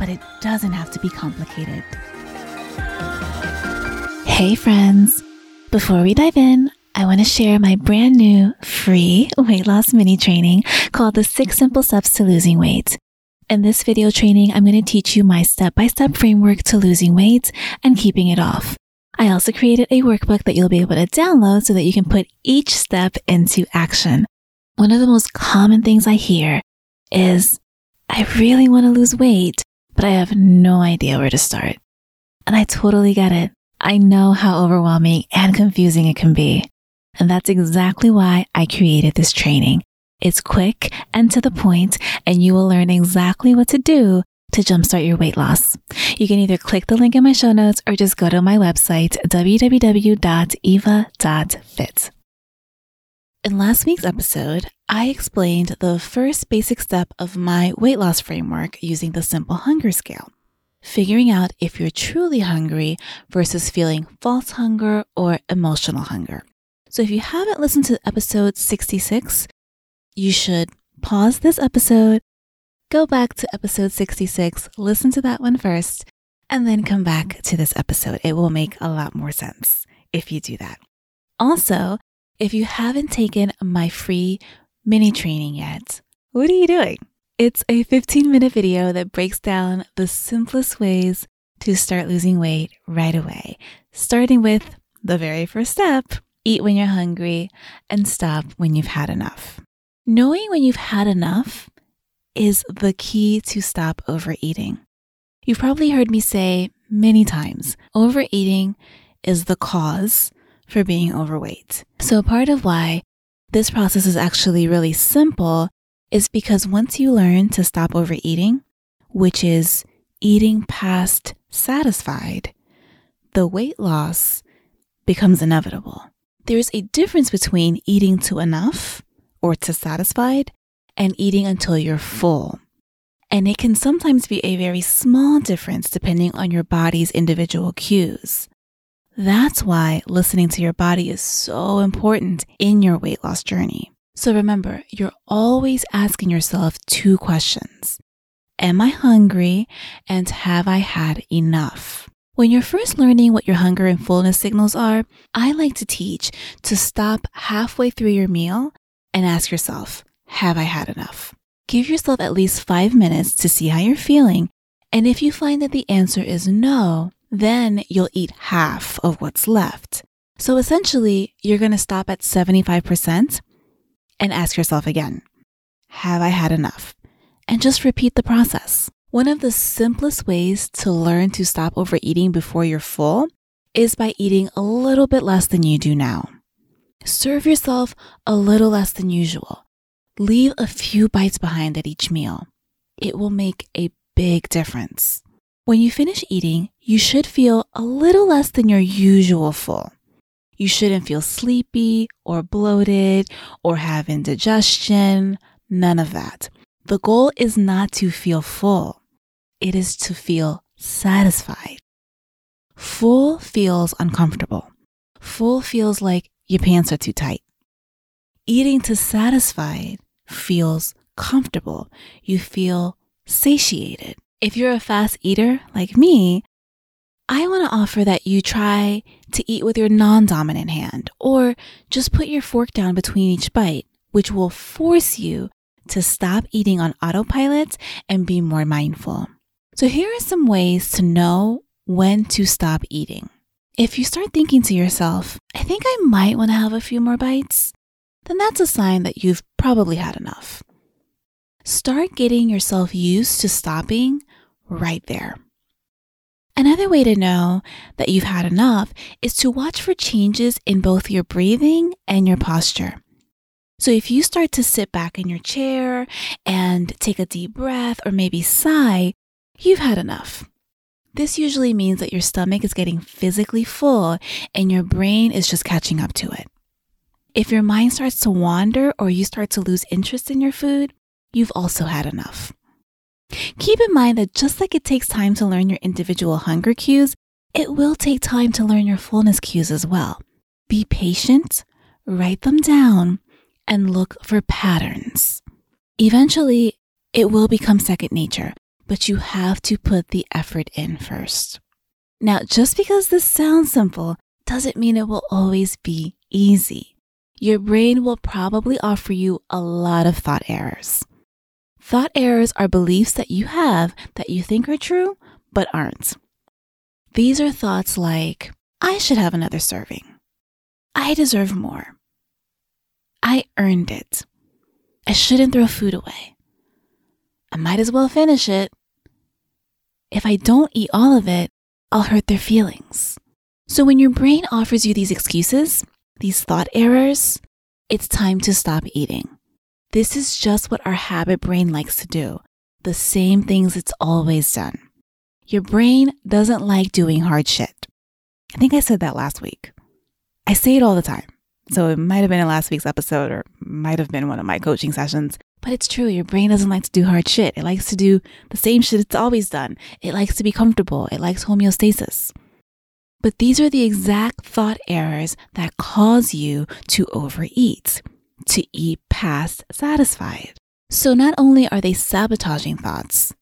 but it doesn't have to be complicated. Hey, friends. Before we dive in, I want to share my brand new free weight loss mini training called the Six Simple Steps to Losing Weight. In this video training, I'm going to teach you my step by step framework to losing weight and keeping it off. I also created a workbook that you'll be able to download so that you can put each step into action. One of the most common things I hear is, I really want to lose weight, but I have no idea where to start. And I totally get it. I know how overwhelming and confusing it can be. And that's exactly why I created this training. It's quick and to the point, and you will learn exactly what to do to jumpstart your weight loss. You can either click the link in my show notes or just go to my website, www.eva.fit. In last week's episode, I explained the first basic step of my weight loss framework using the simple hunger scale, figuring out if you're truly hungry versus feeling false hunger or emotional hunger. So if you haven't listened to episode 66, you should pause this episode, go back to episode 66, listen to that one first, and then come back to this episode. It will make a lot more sense if you do that. Also, if you haven't taken my free mini training yet, what are you doing? It's a 15 minute video that breaks down the simplest ways to start losing weight right away, starting with the very first step eat when you're hungry and stop when you've had enough. Knowing when you've had enough is the key to stop overeating. You've probably heard me say many times overeating is the cause for being overweight. So, part of why this process is actually really simple is because once you learn to stop overeating, which is eating past satisfied, the weight loss becomes inevitable. There's a difference between eating to enough or to satisfied and eating until you're full. And it can sometimes be a very small difference depending on your body's individual cues. That's why listening to your body is so important in your weight loss journey. So remember, you're always asking yourself two questions Am I hungry? And have I had enough? When you're first learning what your hunger and fullness signals are, I like to teach to stop halfway through your meal and ask yourself, Have I had enough? Give yourself at least five minutes to see how you're feeling. And if you find that the answer is no, then you'll eat half of what's left. So essentially, you're going to stop at 75% and ask yourself again, have I had enough? And just repeat the process. One of the simplest ways to learn to stop overeating before you're full is by eating a little bit less than you do now. Serve yourself a little less than usual. Leave a few bites behind at each meal. It will make a big difference. When you finish eating, you should feel a little less than your usual full. You shouldn't feel sleepy or bloated or have indigestion, none of that. The goal is not to feel full, it is to feel satisfied. Full feels uncomfortable. Full feels like your pants are too tight. Eating to satisfied feels comfortable. You feel satiated. If you're a fast eater like me, I want to offer that you try to eat with your non dominant hand or just put your fork down between each bite, which will force you to stop eating on autopilot and be more mindful. So, here are some ways to know when to stop eating. If you start thinking to yourself, I think I might want to have a few more bites, then that's a sign that you've probably had enough. Start getting yourself used to stopping right there. Another way to know that you've had enough is to watch for changes in both your breathing and your posture. So if you start to sit back in your chair and take a deep breath or maybe sigh, you've had enough. This usually means that your stomach is getting physically full and your brain is just catching up to it. If your mind starts to wander or you start to lose interest in your food, you've also had enough. Keep in mind that just like it takes time to learn your individual hunger cues, it will take time to learn your fullness cues as well. Be patient, write them down, and look for patterns. Eventually, it will become second nature, but you have to put the effort in first. Now, just because this sounds simple doesn't mean it will always be easy your brain will probably offer you a lot of thought errors. Thought errors are beliefs that you have that you think are true, but aren't. These are thoughts like, I should have another serving. I deserve more. I earned it. I shouldn't throw food away. I might as well finish it. If I don't eat all of it, I'll hurt their feelings. So when your brain offers you these excuses, these thought errors, it's time to stop eating. This is just what our habit brain likes to do the same things it's always done. Your brain doesn't like doing hard shit. I think I said that last week. I say it all the time. So it might have been in last week's episode or might have been one of my coaching sessions. But it's true. Your brain doesn't like to do hard shit. It likes to do the same shit it's always done. It likes to be comfortable. It likes homeostasis. But these are the exact thought errors that cause you to overeat, to eat past satisfied. So not only are they sabotaging thoughts,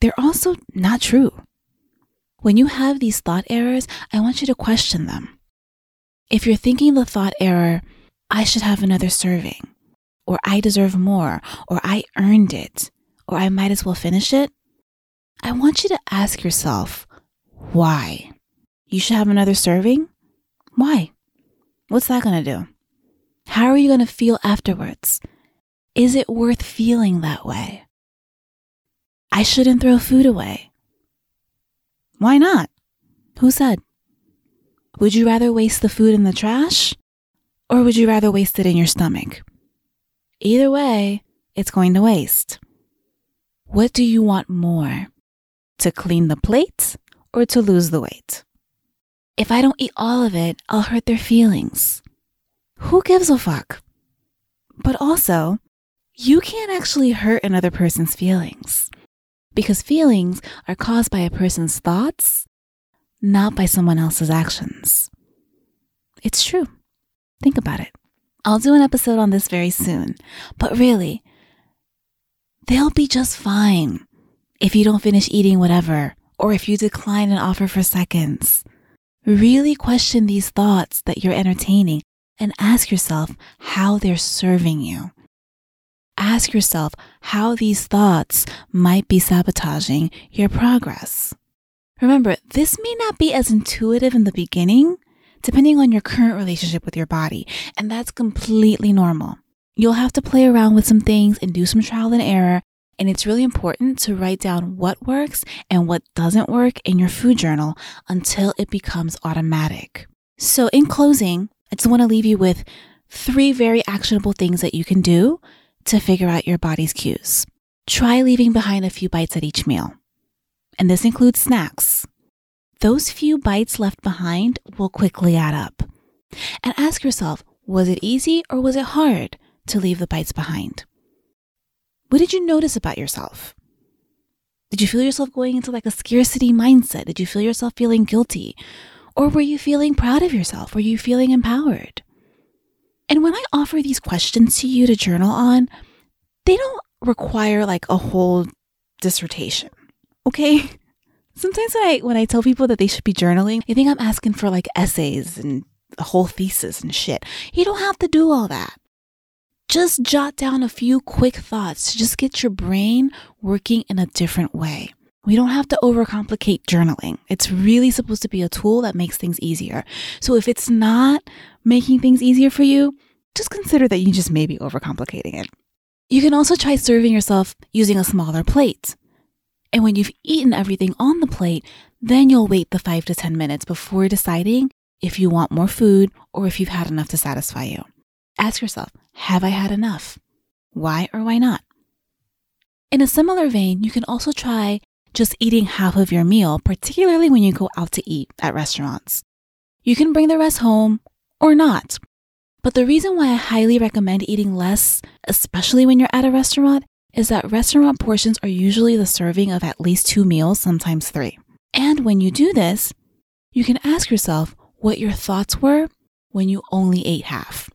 they're also not true. When you have these thought errors, I want you to question them. If you're thinking the thought error, I should have another serving, or I deserve more, or I earned it, or I might as well finish it, I want you to ask yourself, why? You should have another serving? Why? What's that going to do? How are you going to feel afterwards? Is it worth feeling that way? I shouldn't throw food away. Why not? Who said? Would you rather waste the food in the trash or would you rather waste it in your stomach? Either way, it's going to waste. What do you want more? To clean the plate or to lose the weight? If I don't eat all of it, I'll hurt their feelings. Who gives a fuck? But also, you can't actually hurt another person's feelings because feelings are caused by a person's thoughts, not by someone else's actions. It's true. Think about it. I'll do an episode on this very soon, but really, they'll be just fine if you don't finish eating whatever or if you decline an offer for seconds. Really question these thoughts that you're entertaining and ask yourself how they're serving you. Ask yourself how these thoughts might be sabotaging your progress. Remember, this may not be as intuitive in the beginning, depending on your current relationship with your body, and that's completely normal. You'll have to play around with some things and do some trial and error and it's really important to write down what works and what doesn't work in your food journal until it becomes automatic. So, in closing, I just want to leave you with three very actionable things that you can do to figure out your body's cues. Try leaving behind a few bites at each meal. And this includes snacks. Those few bites left behind will quickly add up. And ask yourself was it easy or was it hard to leave the bites behind? What did you notice about yourself? Did you feel yourself going into like a scarcity mindset? Did you feel yourself feeling guilty? Or were you feeling proud of yourself? Were you feeling empowered? And when I offer these questions to you to journal on, they don't require like a whole dissertation. Okay? Sometimes when I when I tell people that they should be journaling, they think I'm asking for like essays and a whole thesis and shit. You don't have to do all that just jot down a few quick thoughts to just get your brain working in a different way. We don't have to overcomplicate journaling. It's really supposed to be a tool that makes things easier. So if it's not making things easier for you, just consider that you just may be overcomplicating it. You can also try serving yourself using a smaller plate. And when you've eaten everything on the plate, then you'll wait the five to 10 minutes before deciding if you want more food or if you've had enough to satisfy you. Ask yourself, have I had enough? Why or why not? In a similar vein, you can also try just eating half of your meal, particularly when you go out to eat at restaurants. You can bring the rest home or not. But the reason why I highly recommend eating less, especially when you're at a restaurant, is that restaurant portions are usually the serving of at least two meals, sometimes three. And when you do this, you can ask yourself what your thoughts were when you only ate half.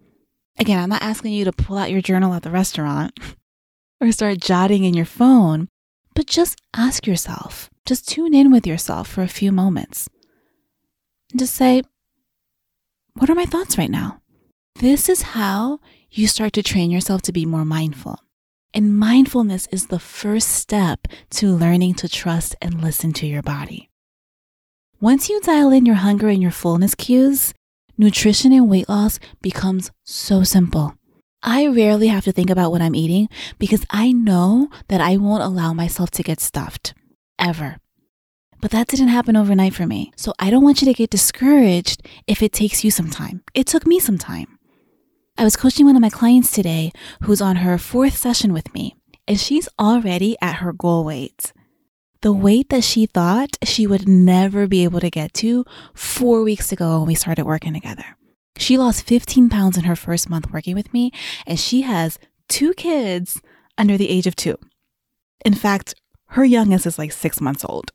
Again, I'm not asking you to pull out your journal at the restaurant or start jotting in your phone, but just ask yourself, just tune in with yourself for a few moments. And just say, what are my thoughts right now? This is how you start to train yourself to be more mindful. And mindfulness is the first step to learning to trust and listen to your body. Once you dial in your hunger and your fullness cues, nutrition and weight loss becomes so simple. I rarely have to think about what I'm eating because I know that I won't allow myself to get stuffed ever. But that didn't happen overnight for me. So I don't want you to get discouraged if it takes you some time. It took me some time. I was coaching one of my clients today who's on her fourth session with me, and she's already at her goal weight. The weight that she thought she would never be able to get to four weeks ago when we started working together. She lost 15 pounds in her first month working with me, and she has two kids under the age of two. In fact, her youngest is like six months old.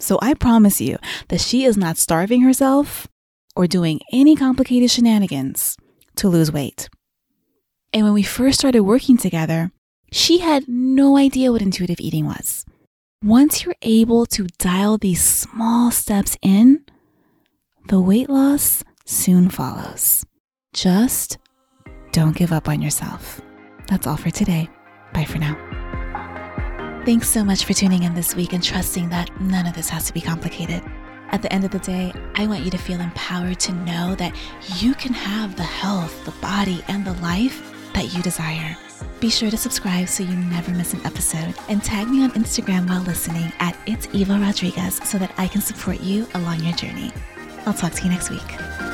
So I promise you that she is not starving herself or doing any complicated shenanigans to lose weight. And when we first started working together, she had no idea what intuitive eating was. Once you're able to dial these small steps in, the weight loss soon follows. Just don't give up on yourself. That's all for today. Bye for now. Thanks so much for tuning in this week and trusting that none of this has to be complicated. At the end of the day, I want you to feel empowered to know that you can have the health, the body, and the life that you desire. Be sure to subscribe so you never miss an episode and tag me on Instagram while listening at It's Eva Rodriguez so that I can support you along your journey. I'll talk to you next week.